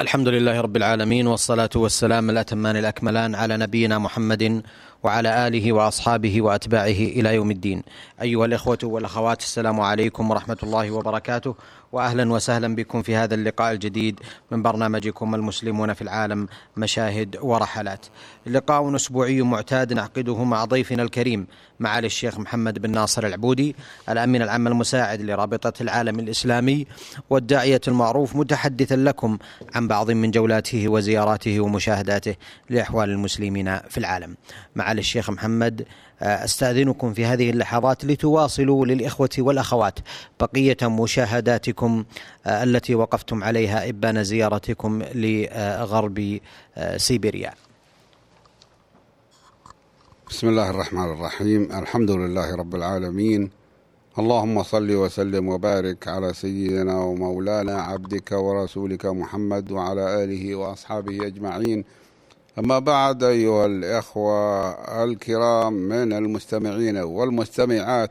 الحمد لله رب العالمين والصلاة والسلام الأتمان الأكملان على نبينا محمد وعلى آله وأصحابه وأتباعه إلى يوم الدين. أيها الإخوة والأخوات السلام عليكم ورحمة الله وبركاته. واهلا وسهلا بكم في هذا اللقاء الجديد من برنامجكم المسلمون في العالم مشاهد ورحلات. لقاء أسبوعي معتاد نعقده مع ضيفنا الكريم معالي الشيخ محمد بن ناصر العبودي الأمين العام المساعد لرابطة العالم الإسلامي والداعية المعروف متحدثا لكم عن بعض من جولاته وزياراته ومشاهداته لأحوال المسلمين في العالم. معالي الشيخ محمد أستأذنكم في هذه اللحظات لتواصلوا للإخوة والأخوات بقية مشاهداتكم آه، التي وقفتم عليها إبان زيارتكم لغرب آه، سيبيريا. بسم الله الرحمن الرحيم، الحمد لله رب العالمين. اللهم صل وسلم وبارك على سيدنا ومولانا عبدك ورسولك محمد وعلى آله وأصحابه أجمعين. أما بعد أيها الإخوة الكرام من المستمعين والمستمعات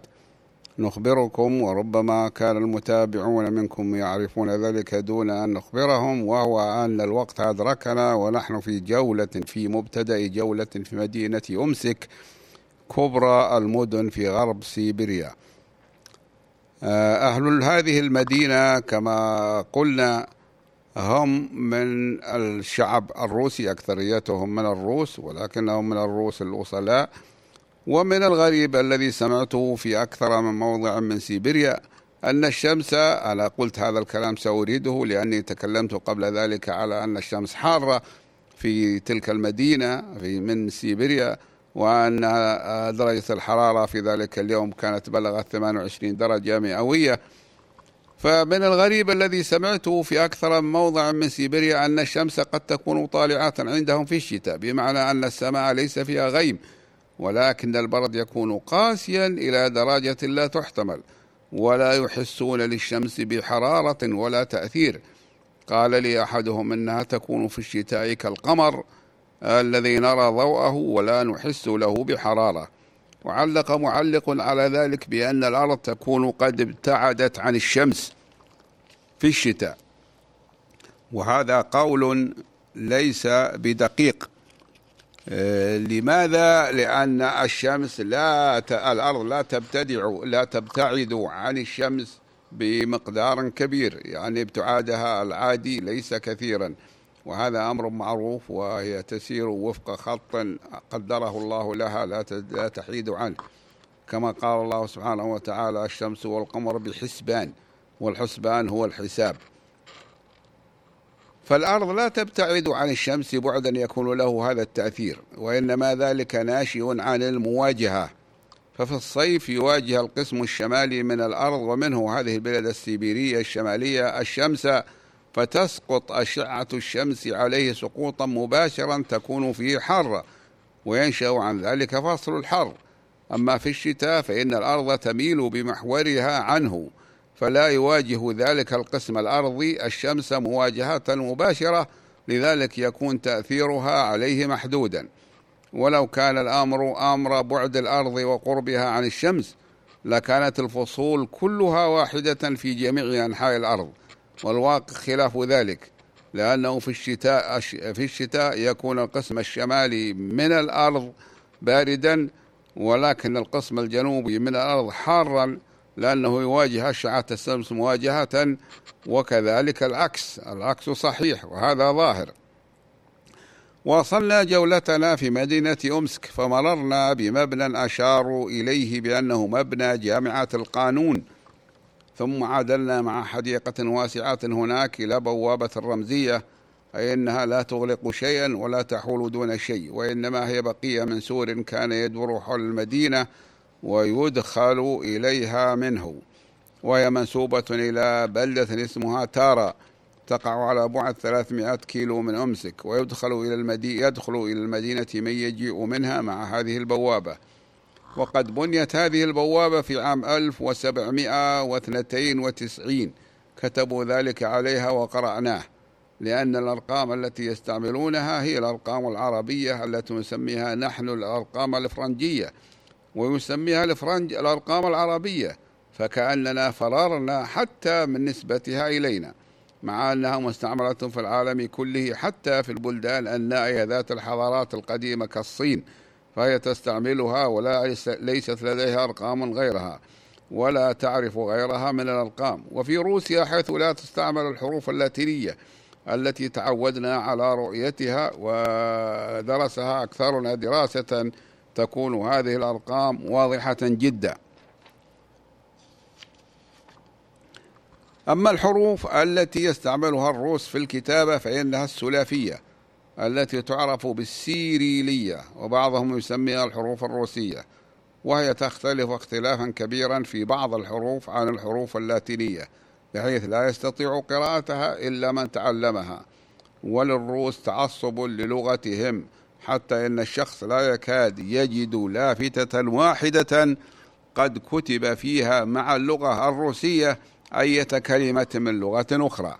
نخبركم وربما كان المتابعون منكم يعرفون ذلك دون أن نخبرهم وهو أن الوقت أدركنا ونحن في جولة في مبتدأ جولة في مدينة أمسك كبرى المدن في غرب سيبيريا. أهل هذه المدينة كما قلنا هم من الشعب الروسي أكثريتهم من الروس ولكنهم من الروس الأصلاء. ومن الغريب الذي سمعته في أكثر من موضع من سيبيريا أن الشمس أنا قلت هذا الكلام سأريده لأني تكلمت قبل ذلك على أن الشمس حارة في تلك المدينة في من سيبيريا وأن درجة الحرارة في ذلك اليوم كانت بلغت 28 درجة مئوية. فمن الغريب الذي سمعته في أكثر من موضع من سيبيريا أن الشمس قد تكون طالعة عندهم في الشتاء بمعنى أن السماء ليس فيها غيم ولكن البرد يكون قاسيا إلى درجة لا تحتمل ولا يحسون للشمس بحرارة ولا تأثير. قال لي أحدهم إنها تكون في الشتاء كالقمر الذي نرى ضوءه ولا نحس له بحرارة. وعلق معلق على ذلك بأن الأرض تكون قد ابتعدت عن الشمس. في الشتاء. وهذا قول ليس بدقيق. آه، لماذا؟ لأن الشمس لا الأرض لا تبتدع لا تبتعد عن الشمس بمقدار كبير. يعني ابتعادها العادي ليس كثيرا. وهذا أمر معروف وهي تسير وفق خط قدره الله لها لا تحيد عنه. كما قال الله سبحانه وتعالى الشمس والقمر بحسبان. والحسبان هو الحساب. فالأرض لا تبتعد عن الشمس بعدا يكون له هذا التأثير وإنما ذلك ناشئ عن المواجهة. ففي الصيف يواجه القسم الشمالي من الأرض ومنه هذه البلاد السيبيرية الشمالية الشمس فتسقط أشعة الشمس عليه سقوطا مباشرا تكون فيه حارة وينشأ عن ذلك فصل الحر. أما في الشتاء فإن الأرض تميل بمحورها عنه. فلا يواجه ذلك القسم الأرضي الشمس مواجهة مباشرة لذلك يكون تأثيرها عليه محدودا. ولو كان الأمر أمر بعد الأرض وقربها عن الشمس لكانت الفصول كلها واحدة في جميع أنحاء الأرض. والواقع خلاف ذلك لأنه في الشتاء في الشتاء يكون القسم الشمالي من الأرض باردا ولكن القسم الجنوبي من الأرض حارا لأنه يواجه أشعة الشمس مواجهة وكذلك العكس. العكس صحيح وهذا ظاهر. واصلنا جولتنا في مدينة أمسك فمررنا بمبنى أشاروا إليه بأنه مبنى جامعة القانون. ثم عادلنا مع حديقة واسعة هناك إلى بوابة الرمزية أي أنها لا تغلق شيئا ولا تحول دون شيء وإنما هي بقية من سور كان يدور حول المدينة. ويدخل إليها منه. وهي منسوبة إلى بلدة اسمها تارا. تقع على بعد 300 كيلو من أمسك. ويدخل إلى المدينة يدخل إلى المدينة من يجيء منها مع هذه البوابة. وقد بنيت هذه البوابة في عام 1792 كتبوا ذلك عليها وقرأناه. لأن الأرقام التي يستعملونها هي الأرقام العربية التي نسميها نحن الأرقام الفرنجية. ويسميها الفرنج الأرقام العربية فكأننا فرارنا حتى من نسبتها إلينا مع أنها مستعملة في العالم كله حتى في البلدان النائية ذات الحضارات القديمة كالصين فهي تستعملها ولا ليست لديها أرقام غيرها ولا تعرف غيرها من الأرقام. وفي روسيا حيث لا تستعمل الحروف اللاتينية التي تعودنا على رؤيتها ودرسها أكثرنا دراسة تكون هذه الأرقام واضحة جدا. أما الحروف التي يستعملها الروس في الكتابة فإنها السلافية التي تعرف بالسيريلية وبعضهم يسميها الحروف الروسية وهي تختلف اختلافا كبيرا في بعض الحروف عن الحروف اللاتينية بحيث لا يستطيع قراءتها إلا من تعلمها وللروس تعصب للغتهم. حتى إن الشخص لا يكاد يجد لافتة واحدة قد كتب فيها مع اللغة الروسية أية كلمة من لغة أخرى.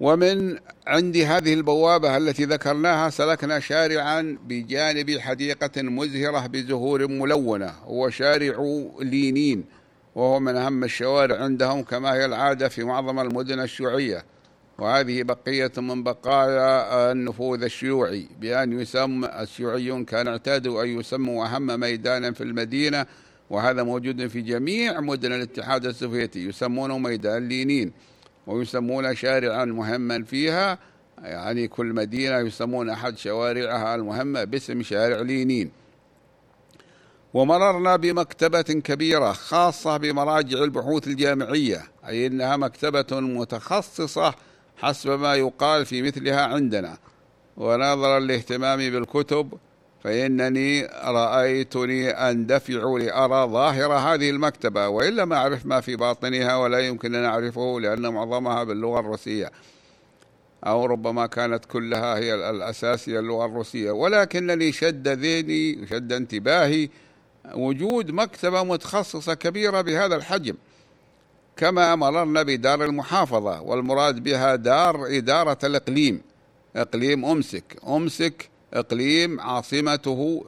ومن عند هذه البوابة التي ذكرناها سلكنا شارعا بجانب حديقة مزهرة بزهور ملونة هو شارع لينين وهو من أهم الشوارع عندهم كما هي العادة في معظم المدن الشيوعية. وهذه بقية من بقايا النفوذ الشيوعي بأن يسمى الشيوعيون كانوا اعتادوا أن يسموا أهم ميدانا في المدينة وهذا موجود في جميع مدن الاتحاد السوفيتي يسمونه ميدان لينين ويسمون شارعا مهما فيها. يعني كل مدينة يسمون أحد شوارعها المهمة باسم شارع لينين. ومررنا بمكتبة كبيرة خاصة بمراجع البحوث الجامعية أي أنها مكتبة متخصصة حسب ما يقال في مثلها عندنا. ونظرا لاهتمامي بالكتب فإنني رأيتني أندفع لأرى ظاهر هذه المكتبة وإلا ما أعرف ما في باطنها ولا يمكن أن أعرفه لأن معظمها باللغة الروسية. أو ربما كانت كلها هي الأساسية اللغة الروسية. ولكنني شد ذهني وشد انتباهي وجود مكتبة متخصصة كبيرة بهذا الحجم. كما مررنا بدار المحافظة والمراد بها دار إدارة الإقليم. إقليم أمسك أمسك إقليم عاصمته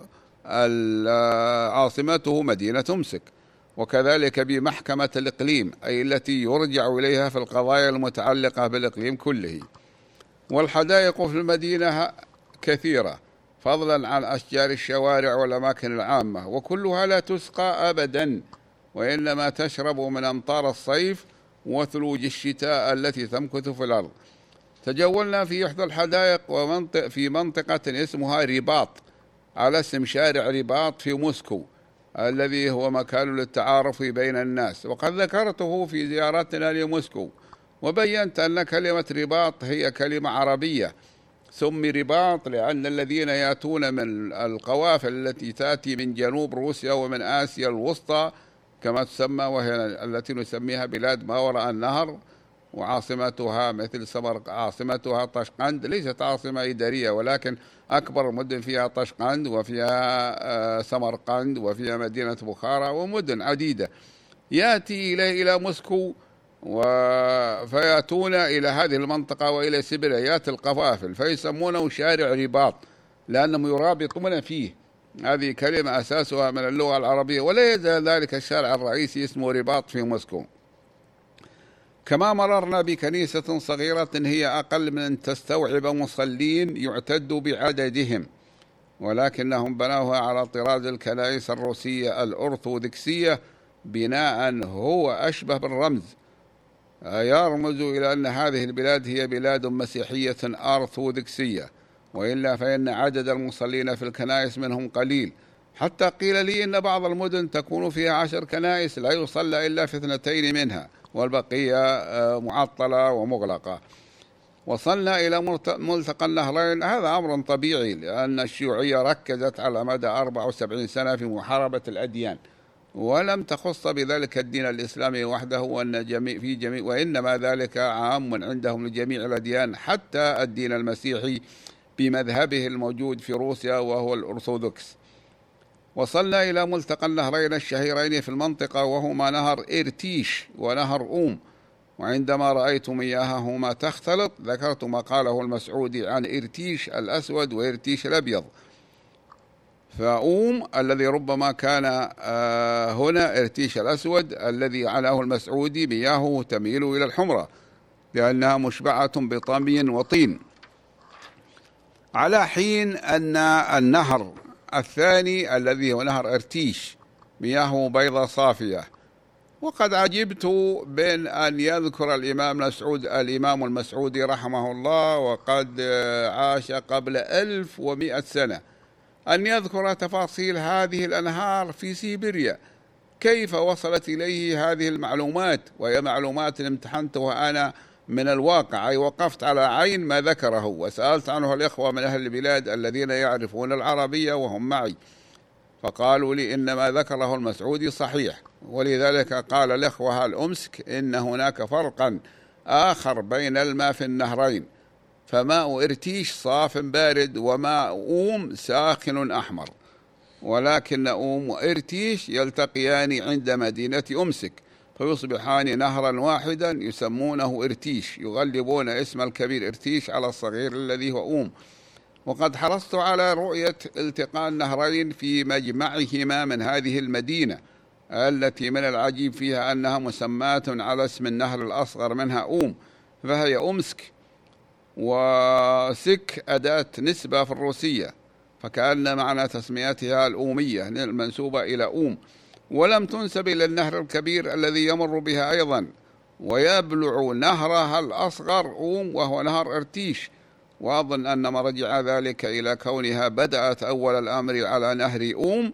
عاصمته مدينة أمسك. وكذلك بمحكمة الإقليم أي التي يرجع إليها في القضايا المتعلقة بالإقليم كله. والحدائق في المدينة كثيرة فضلا عن أشجار الشوارع والأماكن العامة وكلها لا تسقى أبدا. وإنما تشرب من أمطار الصيف وثلوج الشتاء التي تمكث في الأرض. تجولنا في إحدى الحدائق ومنطق في منطقة اسمها رباط على اسم شارع رباط في موسكو الذي هو مكان للتعارف بين الناس. وقد ذكرته في زيارتنا لموسكو وبينت أن كلمة رباط هي كلمة عربية. سمي رباط لأن الذين يأتون من القوافل التي تأتي من جنوب روسيا ومن آسيا الوسطى كما تسمى وهي التي نسميها بلاد ما وراء النهر وعاصمتها مثل سمر عاصمتها طشقند ليست عاصمة إدارية ولكن أكبر مدن فيها طشقند وفيها آه، سمرقند وفيها مدينة بخارى ومدن عديدة. يأتي إليه إلى موسكو فيأتون إلى هذه المنطقة وإلى سبريات القفافل فيسمونه شارع رباط لأنهم يرابطون فيه. هذه كلمة أساسها من اللغة العربية ولا يزال ذلك الشارع الرئيسي اسمه رباط في موسكو. كما مررنا بكنيسة صغيرة هي أقل من أن تستوعب مصلين يعتد بعددهم ولكنهم بنوها على طراز الكنائس الروسية الأرثوذكسية بناء هو أشبه بالرمز. يرمز إلى أن هذه البلاد هي بلاد مسيحية أرثوذكسية. وإلا فإن عدد المصلين في الكنائس منهم قليل. حتى قيل لي إن بعض المدن تكون فيها عشر كنائس لا يصلى إلا في اثنتين منها والبقية آه، معطلة ومغلقة. وصلنا إلى ملتقى النهرين. هذا أمر طبيعي لأن الشيوعية ركزت على مدى 74 سنة في محاربة الأديان. ولم تخص بذلك الدين الإسلامي وحده وأن جميع في جميع وإنما ذلك عام عندهم لجميع الأديان حتى الدين المسيحي. بمذهبه الموجود في روسيا وهو الأرثوذكس. وصلنا إلى ملتقى النهرين الشهيرين في المنطقة وهما نهر إرتيش ونهر أوم. وعندما رأيت مياههما تختلط ذكرت ما قاله المسعودي عن إرتيش الأسود وإرتيش الأبيض. فأوم الذي ربما كان آه، هنا ارتيش الأسود الذي علاه المسعودي مياهه تميل إلى الحمرة لأنها مشبعة بطمي وطين. على حين أن النهر الثاني الذي هو نهر إرتيش مياهه بيضة صافية. وقد عجبت بين أن يذكر الإمام مسعود الإمام المسعودي رحمه الله وقد عاش قبل ألف ومئة سنة أن يذكر تفاصيل هذه الأنهار في سيبيريا. كيف وصلت إليه هذه المعلومات؟ وهي معلومات امتحنتها أنا من الواقع. أي وقفت على عين ما ذكره وسألت عنه الإخوة من أهل البلاد الذين يعرفون العربية وهم معي. فقالوا لي إن ما ذكره المسعودي صحيح. ولذلك قال الإخوة الأمسك إن هناك فرقا آخر بين الماء في النهرين. فماء إرتيش صاف بارد وماء أوم ساخن أحمر. ولكن أوم وإرتيش يلتقيان عند مدينة أمسك. فيصبحان نهرا واحدا يسمونه إرتيش يغلبون اسم الكبير إرتيش على الصغير الذي هو أوم. وقد حرصت على رؤية التقاء النهرين في مجمعهما من هذه المدينة التي من العجيب فيها أنها مسماة على اسم النهر الأصغر منها أوم فهي أمسك وسك أداة نسبة في الروسية فكأن معنى تسميتها الأومية المنسوبة إلى أوم. ولم تنسب إلى النهر الكبير الذي يمر بها أيضا ويبلع نهرها الأصغر أوم وهو نهر إرتيش. وأظن أن مرجع ذلك إلى كونها بدأت أول الأمر على نهر أوم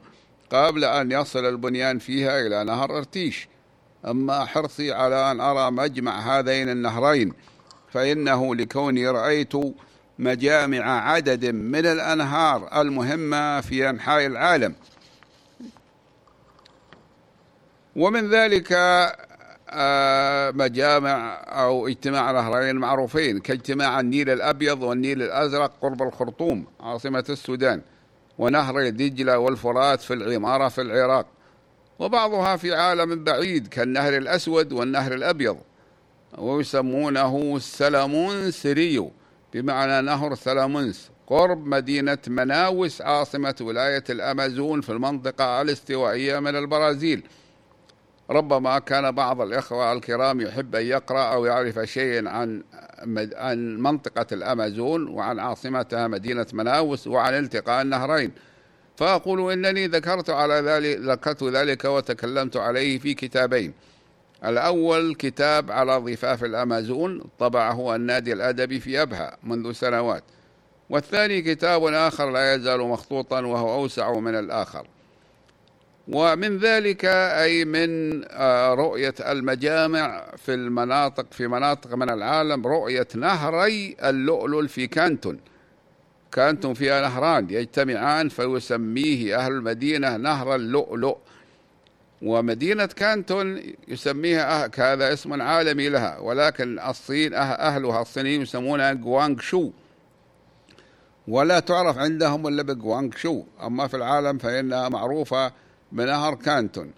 قبل أن يصل البنيان فيها إلى نهر إرتيش. أما حرصي على أن أرى مجمع هذين النهرين فإنه لكوني رأيت مجامع عدد من الأنهار المهمة في أنحاء العالم. ومن ذلك آه، مجامع أو اجتماع نهرين معروفين كاجتماع النيل الأبيض والنيل الأزرق قرب الخرطوم عاصمة السودان ونهر دجلة والفرات في العمارة في العراق. وبعضها في عالم بعيد كالنهر الأسود والنهر الأبيض. ويسمونه سلامونسريو بمعنى نهر سلامونس قرب مدينة مناوس عاصمة ولاية الأمازون في المنطقة الاستوائية من البرازيل. ربما كان بعض الإخوة الكرام يحب أن يقرأ أو يعرف شيئا عن عن منطقة الأمازون وعن عاصمتها مدينة مناوس وعن التقاء النهرين. فأقول إنني ذكرت على ذلك ذكرت ذلك وتكلمت عليه في كتابين. الأول كتاب على ضفاف الأمازون طبعه النادي الأدبي في أبها منذ سنوات. والثاني كتاب آخر لا يزال مخطوطا وهو أوسع من الآخر. ومن ذلك أي من آه، رؤية المجامع في المناطق في مناطق من العالم رؤية نهري اللؤلؤ في كانتون كانتون فيها نهران يجتمعان فيسميه أهل المدينة نهر اللؤلؤ. ومدينة كانتون يسميها أه- هذا اسم عالمي لها ولكن الصين أه- أهلها الصينيين يسمونها جوانغ شو ولا تعرف عندهم إلا بجوانغ شو أما في العالم فإنها معروفة بنهر كانتون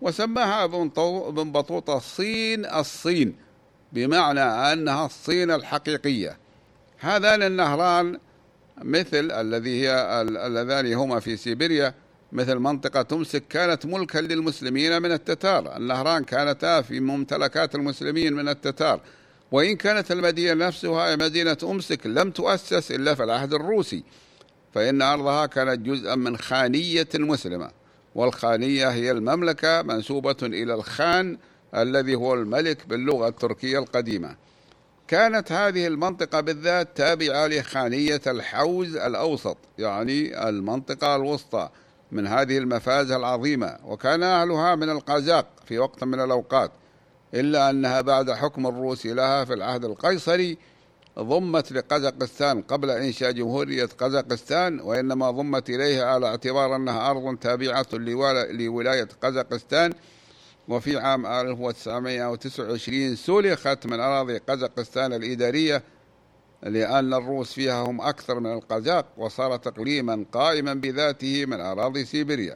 وسماها ابن بطوطة الصين الصين بمعنى أنها الصين الحقيقية. هذان النهران مثل الذي هي اللذان هما في سيبيريا مثل منطقة تمسك كانت ملكا للمسلمين من التتار. النهران كانتا في ممتلكات المسلمين من التتار. وإن كانت المدينة نفسها مدينة أمسك لم تؤسس إلا في العهد الروسي فإن أرضها كانت جزءا من خانية مسلمة. والخانية هي المملكة منسوبة إلى الخان الذي هو الملك باللغة التركية القديمة. كانت هذه المنطقة بالذات تابعة لخانية الحوز الأوسط يعني المنطقة الوسطى من هذه المفازة العظيمة وكان أهلها من القازاق في وقت من الأوقات إلا أنها بعد حكم الروس لها في العهد القيصري ضمت لقزاقستان قبل إنشاء جمهورية قزاقستان وإنما ضمت إليها على اعتبار أنها أرض تابعة لولاية قزاقستان. وفي عام 1929 سلخت من أراضي قزاقستان الإدارية لأن الروس فيها هم أكثر من القزاق وصار تقليما قائما بذاته من أراضي سيبيريا.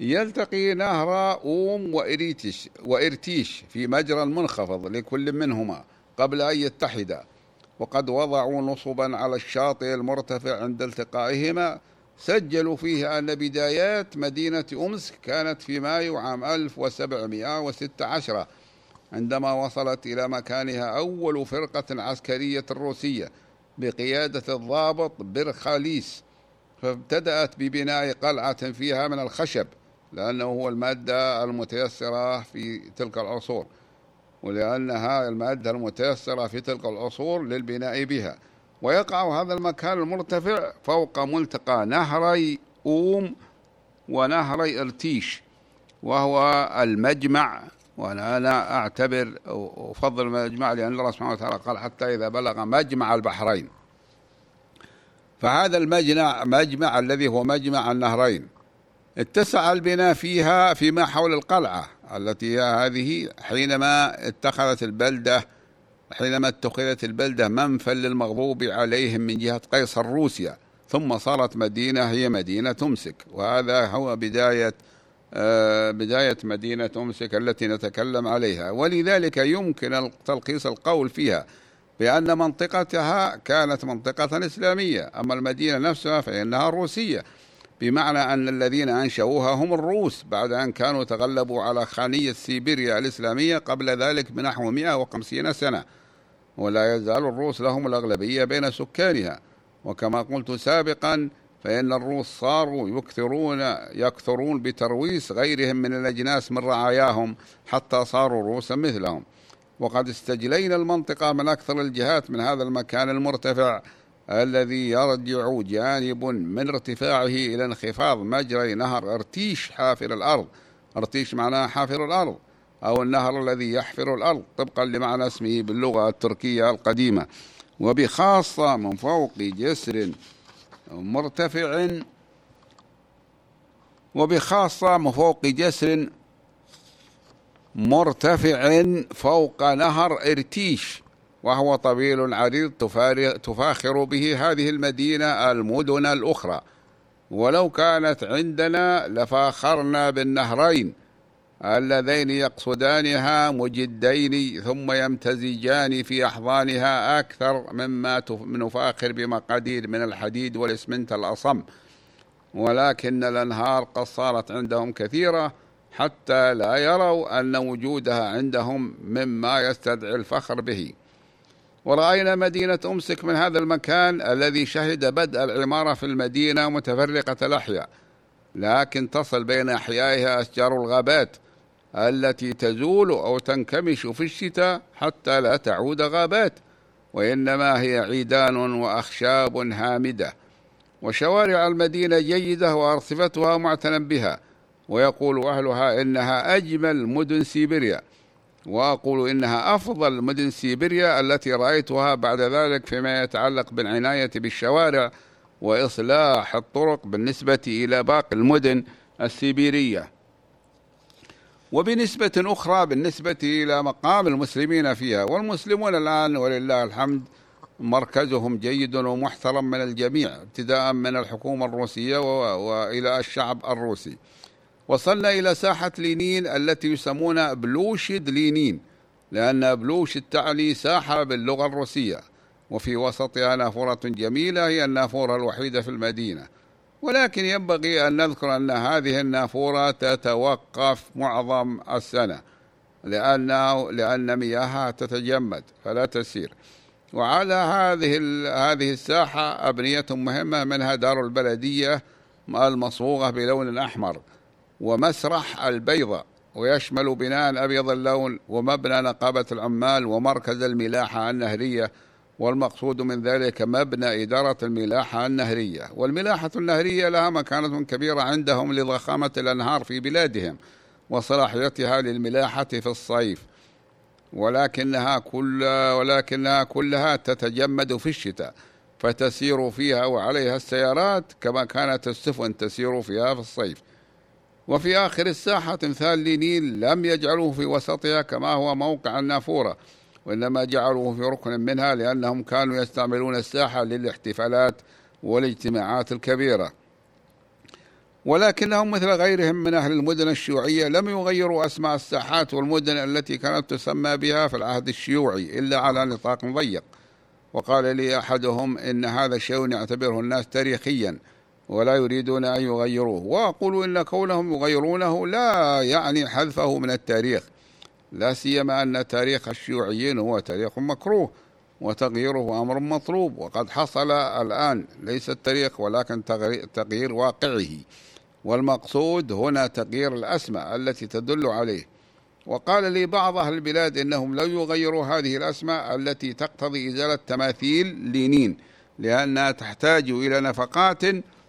يلتقي نهر أوم وإريتش وإرتيش في مجرى منخفض لكل منهما. قبل أن يتحدا وقد وضعوا نصبا على الشاطئ المرتفع عند التقائهما. سجلوا فيه أن بدايات مدينة أمسك كانت في مايو عام 1716 عندما وصلت إلى مكانها أول فرقة عسكرية روسية بقيادة الضابط برخاليس. فابتدأت ببناء قلعة فيها من الخشب لأنه هو المادة المتيسرة في تلك العصور. ولأنها المادة المتيسرة في تلك العصور للبناء بها. ويقع هذا المكان المرتفع فوق ملتقى نهري أوم ونهري أرتيش وهو المجمع. وأنا أنا أعتبر أفضل المجمع لأن الله سبحانه وتعالى قال حتى إذا بلغ مجمع البحرين. فهذا المجمع مجمع الذي هو مجمع النهرين. اتسع البناء فيها فيما حول القلعة. التي هي هذه حينما اتخذت البلدة حينما اتخذت البلدة منفى للمغضوب عليهم من جهة قيصر روسيا ثم صارت مدينة هي مدينة تمسك. وهذا هو بداية آه، بداية مدينة أمسك التي نتكلم عليها. ولذلك يمكن تلخيص القول فيها بأن منطقتها كانت منطقة إسلامية. أما المدينة نفسها فإنها روسية. بمعنى أن الذين أنشأوها هم الروس بعد أن كانوا تغلبوا على خانية سيبيريا الإسلامية قبل ذلك بنحو 150 سنة. ولا يزال الروس لهم الأغلبية بين سكانها. وكما قلت سابقا فإن الروس صاروا يكثرون يكثرون بترويس غيرهم من الأجناس من رعاياهم حتى صاروا روسا مثلهم. وقد استجلينا المنطقة من أكثر الجهات من هذا المكان المرتفع. الذي يرجع جانب من ارتفاعه إلى انخفاض مجري نهر أرتيش حافر الأرض. أرتيش معناه حافر الأرض أو النهر الذي يحفر الأرض طبقا لمعنى اسمه باللغة التركية القديمة. وبخاصة من فوق جسر مرتفع وبخاصة من فوق جسر مرتفع فوق نهر أرتيش. وهو طويل عريض تفاخر به هذه المدينة المدن الأخرى. ولو كانت عندنا لفاخرنا بالنهرين اللذين يقصدانها مجدين ثم يمتزجان في أحضانها أكثر مما نفاخر بمقادير من الحديد والإسمنت الأصم. ولكن الأنهار قد صارت عندهم كثيرة حتى لا يروا أن وجودها عندهم مما يستدعي الفخر به. ورأينا مدينة أمسك من هذا المكان الذي شهد بدء العمارة في المدينة متفرقة الأحياء لكن تصل بين أحيائها أشجار الغابات التي تزول أو تنكمش في الشتاء حتى لا تعود غابات وإنما هي عيدان وأخشاب هامدة. وشوارع المدينة جيدة وأرصفتها معتنى بها ويقول أهلها إنها أجمل مدن سيبيريا. وأقول إنها أفضل مدن سيبيريا التي رأيتها بعد ذلك فيما يتعلق بالعناية بالشوارع وإصلاح الطرق بالنسبة إلى باقي المدن السيبيرية. وبنسبة أخرى بالنسبة إلى مقام المسلمين فيها والمسلمون الآن ولله الحمد مركزهم جيد ومحترم من الجميع ابتداء من الحكومة الروسية وإلى الشعب الروسي. وصلنا إلى ساحة لينين التي يسمونها بلوشد لينين لأن بلوشد تعني ساحة باللغة الروسية وفي وسطها نافورة جميلة هي النافورة الوحيدة في المدينة. ولكن ينبغي أن نذكر أن هذه النافورة تتوقف معظم السنة لأنه لأن مياهها تتجمد فلا تسير. وعلى هذه هذه الساحة أبنية مهمة منها دار البلدية المصبوغة بلون أحمر. ومسرح البيضة ويشمل بناء أبيض اللون ومبنى نقابة العمال ومركز الملاحة النهرية. والمقصود من ذلك مبنى إدارة الملاحة النهرية. والملاحة النهرية لها مكانة كبيرة عندهم لضخامة الأنهار في بلادهم وصلاحيتها للملاحة في الصيف. ولكنها كل ولكنها كلها تتجمد في الشتاء فتسير فيها وعليها السيارات كما كانت السفن تسير فيها في الصيف. وفي آخر الساحة تمثال لينيل لم يجعلوه في وسطها كما هو موقع النافورة وإنما جعلوه في ركن منها لأنهم كانوا يستعملون الساحة للاحتفالات والاجتماعات الكبيرة. ولكنهم مثل غيرهم من أهل المدن الشيوعية لم يغيروا أسماء الساحات والمدن التي كانت تسمى بها في العهد الشيوعي إلا على نطاق ضيق. وقال لي أحدهم إن هذا الشيء يعتبره الناس تاريخيا. ولا يريدون أن يغيروه. وأقول إن كونهم يغيرونه لا يعني حذفه من التاريخ. لا سيما أن تاريخ الشيوعيين هو تاريخ مكروه وتغييره أمر مطلوب. وقد حصل الآن ليس التاريخ ولكن تغيير واقعه. والمقصود هنا تغيير الأسماء التي تدل عليه. وقال لي بعض أهل البلاد إنهم لن يغيروا هذه الأسماء التي تقتضي إزالة تماثيل لينين لأنها تحتاج إلى نفقات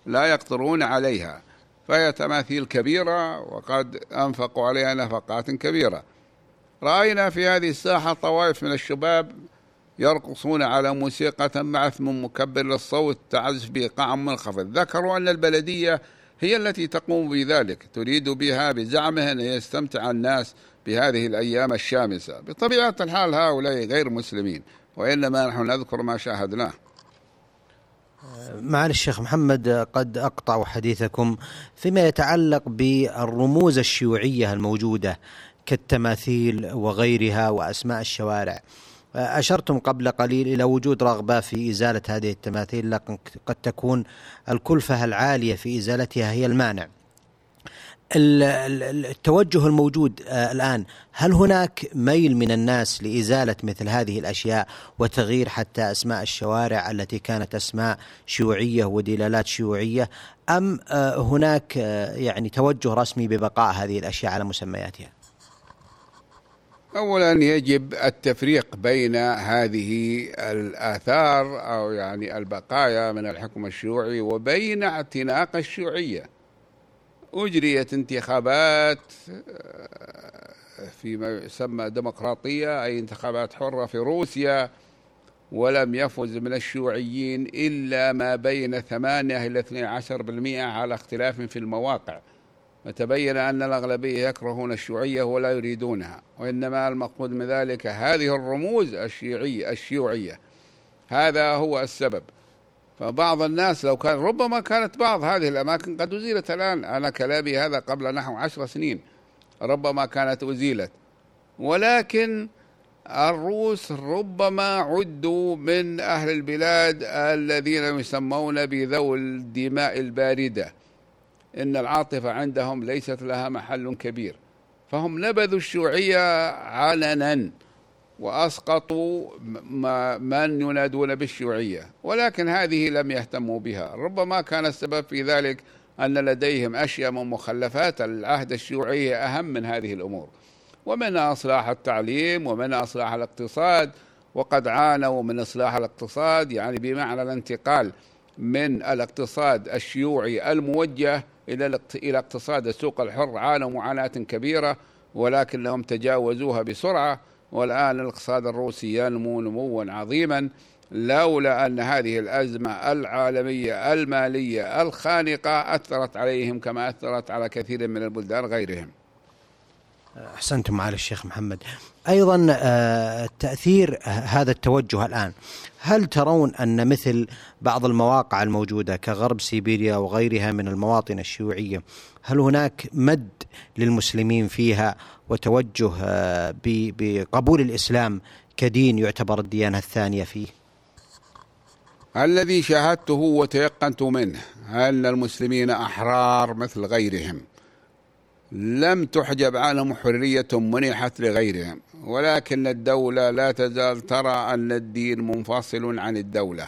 لا يقدرون عليها. فهي تماثيل كبيرة وقد أنفقوا عليها نفقات كبيرة. رأينا في هذه الساحة طوائف من الشباب يرقصون على موسيقى مع اسم مكبر للصوت تعزف بإيقاع منخفض. ذكروا أن البلدية هي التي تقوم بذلك. تريد بها بزعمها أن يستمتع الناس بهذه الأيام الشامسة. بطبيعة الحال هؤلاء غير مسلمين وإنما نحن نذكر ما شاهدناه. معالي الشيخ محمد قد أقطع حديثكم فيما يتعلق بالرموز الشيوعية الموجودة كالتماثيل وغيرها وأسماء الشوارع. أشرتم قبل قليل إلى وجود رغبة في إزالة هذه التماثيل لكن قد تكون الكلفة العالية في إزالتها هي المانع. التوجه الموجود آه، الآن. هل هناك ميل من الناس لإزالة مثل هذه الأشياء وتغيير حتى أسماء الشوارع التي كانت أسماء شيوعية ودلالات شيوعية؟ أم آه، هناك آه، يعني توجه رسمي ببقاء هذه الأشياء على مسمياتها؟ اولا يجب التفريق بين هذه الآثار أو يعني البقايا من الحكم الشيوعي وبين اعتناق الشيوعية. أجريت انتخابات آه، فيما يسمى ديمقراطية أي انتخابات حرة في روسيا ولم يفز من الشيوعيين إلا ما بين 8 إلى 12% على اختلاف في المواقع. فتبين أن الأغلبية يكرهون الشيوعية ولا يريدونها وإنما المقصود من ذلك هذه الرموز الشيوعية الشيوعية. هذا هو السبب. فبعض الناس لو كان ربما كانت بعض هذه الأماكن قد أزيلت الآن. أنا كلامي هذا قبل نحو عشر سنين. ربما كانت أزيلت. ولكن الروس ربما عدوا من أهل البلاد الذين يسمون بذوي الدماء الباردة. إن العاطفة عندهم ليست لها محل كبير. فهم نبذوا الشيوعية علنا. وأسقطوا من ينادون بالشيوعية ولكن هذه لم يهتموا بها. ربما كان السبب في ذلك أن لديهم أشياء من مخلفات العهد الشيوعي أهم من هذه الأمور. ومنها إصلاح التعليم ومنها إصلاح الاقتصاد وقد عانوا من إصلاح الاقتصاد يعني بمعنى الانتقال من الاقتصاد الشيوعي الموجه إلى إلى اقتصاد السوق الحر عانوا معاناة كبيرة ولكنهم تجاوزوها بسرعة. والآن الاقتصاد الروسي ينمو نموا عظيما لولا أن هذه الأزمة العالمية المالية الخانقة أثرت عليهم كما أثرت على كثير من البلدان غيرهم. أحسنتم معالي الشيخ محمد. أيضا آه، تأثير هذا التوجه الآن. هل ترون أن مثل بعض المواقع الموجودة كغرب سيبيريا وغيرها من المواطن الشيوعية هل هناك مد للمسلمين فيها وتوجه آه، بقبول الإسلام كدين يعتبر الديانة الثانية فيه. الذي شاهدته وتيقنت منه أن المسلمين أحرار مثل غيرهم. لم تحجب عنهم حرية منحت لغيرهم ولكن الدولة لا تزال ترى أن الدين منفصل عن الدولة.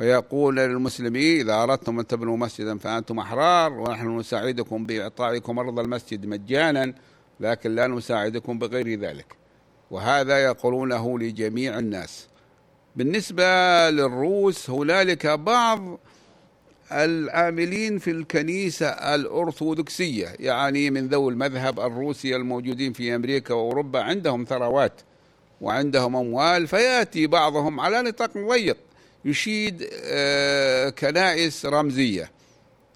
ويقول للمسلمين إذا أردتم أن تبنوا مسجدا فأنتم أحرار ونحن نساعدكم بإعطائكم أرض المسجد مجانا لكن لا نساعدكم بغير ذلك. وهذا يقولونه لجميع الناس. بالنسبة للروس هنالك بعض العاملين في الكنيسة الأرثوذكسية يعني من ذوي المذهب الروسي الموجودين في أمريكا وأوروبا عندهم ثروات وعندهم أموال فيأتي بعضهم على نطاق ضيق يشيد آه، كنائس رمزية.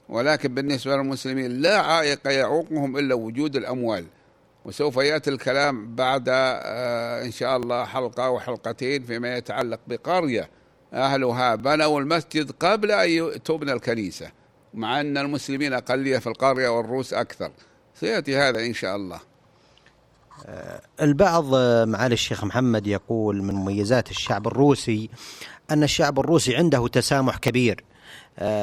ولكن بالنسبة للمسلمين لا عائق يعوقهم إلا وجود الأموال. وسوف يأتي الكلام بعد آه، إن شاء الله حلقة أو حلقتين فيما يتعلق بقرية أهلها بنوا المسجد قبل أن تبنى الكنيسة مع أن المسلمين أقلية في القرية والروس أكثر. سيأتي هذا إن شاء الله. آه، البعض معالي الشيخ محمد يقول من مميزات الشعب الروسي أن الشعب الروسي عنده تسامح كبير. آه،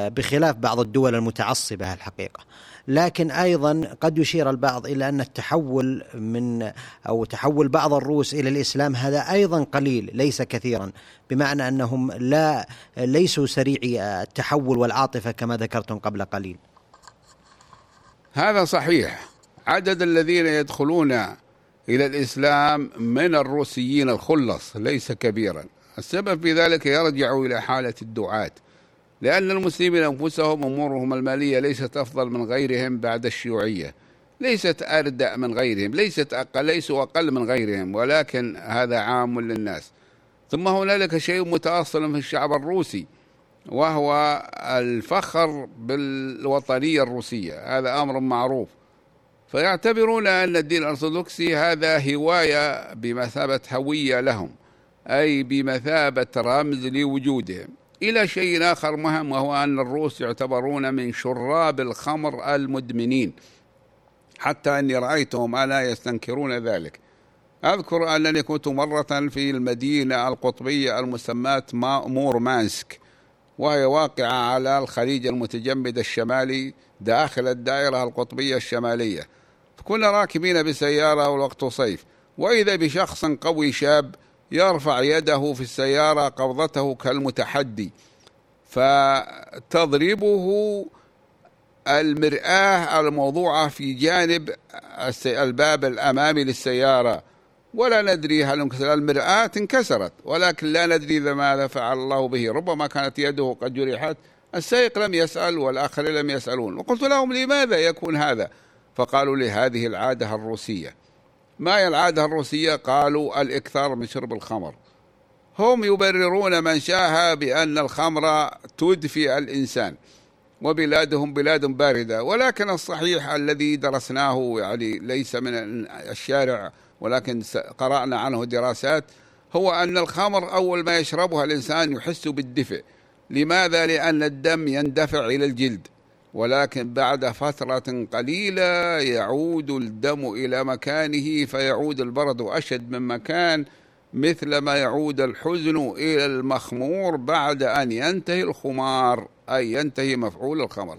بخلاف بعض الدول المتعصبة الحقيقة. لكن أيضا قد يشير البعض إلى أن التحول من أو تحول بعض الروس إلى الإسلام هذا أيضا قليل ليس كثيرا بمعنى أنهم لا ليسوا سريعي التحول والعاطفة كما ذكرتم قبل قليل. هذا صحيح. عدد الذين يدخلون إلى الإسلام من الروسيين الخلص ليس كبيرا. السبب في ذلك يرجع إلى حالة الدعاة. لأن المسلمين أنفسهم أمورهم المالية ليست أفضل من غيرهم بعد الشيوعية. ليست أردأ من غيرهم ليست أقل ليسوا أقل من غيرهم ولكن هذا عام للناس. ثم هنالك شيء متأصل في الشعب الروسي وهو الفخر بالوطنية الروسية. هذا أمر معروف. فيعتبرون أن الدين الأرثوذكسي هذا هواية بمثابة هوية لهم أي بمثابة رمز لوجودهم. إلى شيء آخر مهم وهو أن الروس يعتبرون من شراب الخمر المدمنين. حتى أني رأيتهم ألا يستنكرون ذلك. أذكر أنني كنت مرة في المدينة القطبية المسماة مورمانسك وهي واقعة على الخليج المتجمد الشمالي داخل الدائرة القطبية الشمالية. كنا راكبين بسيارة والوقت صيف وإذا بشخص قوي شاب يرفع يده في السيارة قبضته كالمتحدي فتضربه المرآة الموضوعة في جانب الباب الأمامي للسيارة. ولا ندري هل انكسر المرآة انكسرت ولكن لا ندري ماذا فعل الله به. ربما كانت يده قد جرحت السائق لم يسأل والآخرين لم يسألون. وقلت لهم لماذا يكون هذا؟ فقالوا لي هذه العادة الروسية. ما هي العادة الروسية؟ قالوا الإكثار من شرب الخمر. هم يبررون منشاها بأن الخمر تدفي الإنسان وبلادهم بلاد باردة. ولكن الصحيح الذي درسناه يعني ليس من الشارع ولكن قرأنا عنه دراسات هو أن الخمر أول ما يشربها الإنسان يحس بالدفء. لماذا؟ لأن الدم يندفع إلى الجلد. ولكن بعد فترة قليلة يعود الدم إلى مكانه فيعود البرد أشد من مكان مثل ما يعود الحزن إلى المخمور بعد أن ينتهي الخمار أي ينتهي مفعول الخمر.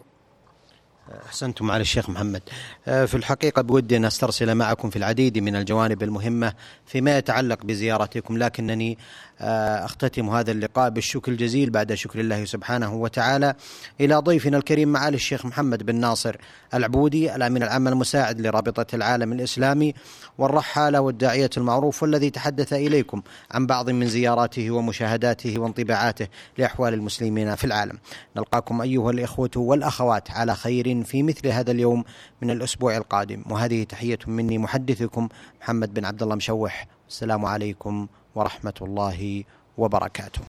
أحسنتم على الشيخ محمد. آه، في الحقيقة بودي أن أسترسل معكم في العديد من الجوانب المهمة فيما يتعلق بزيارتكم لكنني أختتم هذا اللقاء بالشكر الجزيل بعد شكر الله سبحانه وتعالى. إلى ضيفنا الكريم معالي الشيخ محمد بن ناصر العبودي الأمين العام المساعد لرابطة العالم الإسلامي والرحالة والداعية المعروف والذي تحدث إليكم عن بعض من زياراته ومشاهداته وانطباعاته لأحوال المسلمين في العالم. نلقاكم أيها الإخوة والأخوات على خير في مثل هذا اليوم من الأسبوع القادم. وهذه تحية مني محدثكم محمد بن عبد الله مشوح. السلام عليكم ورحمة الله وبركاته.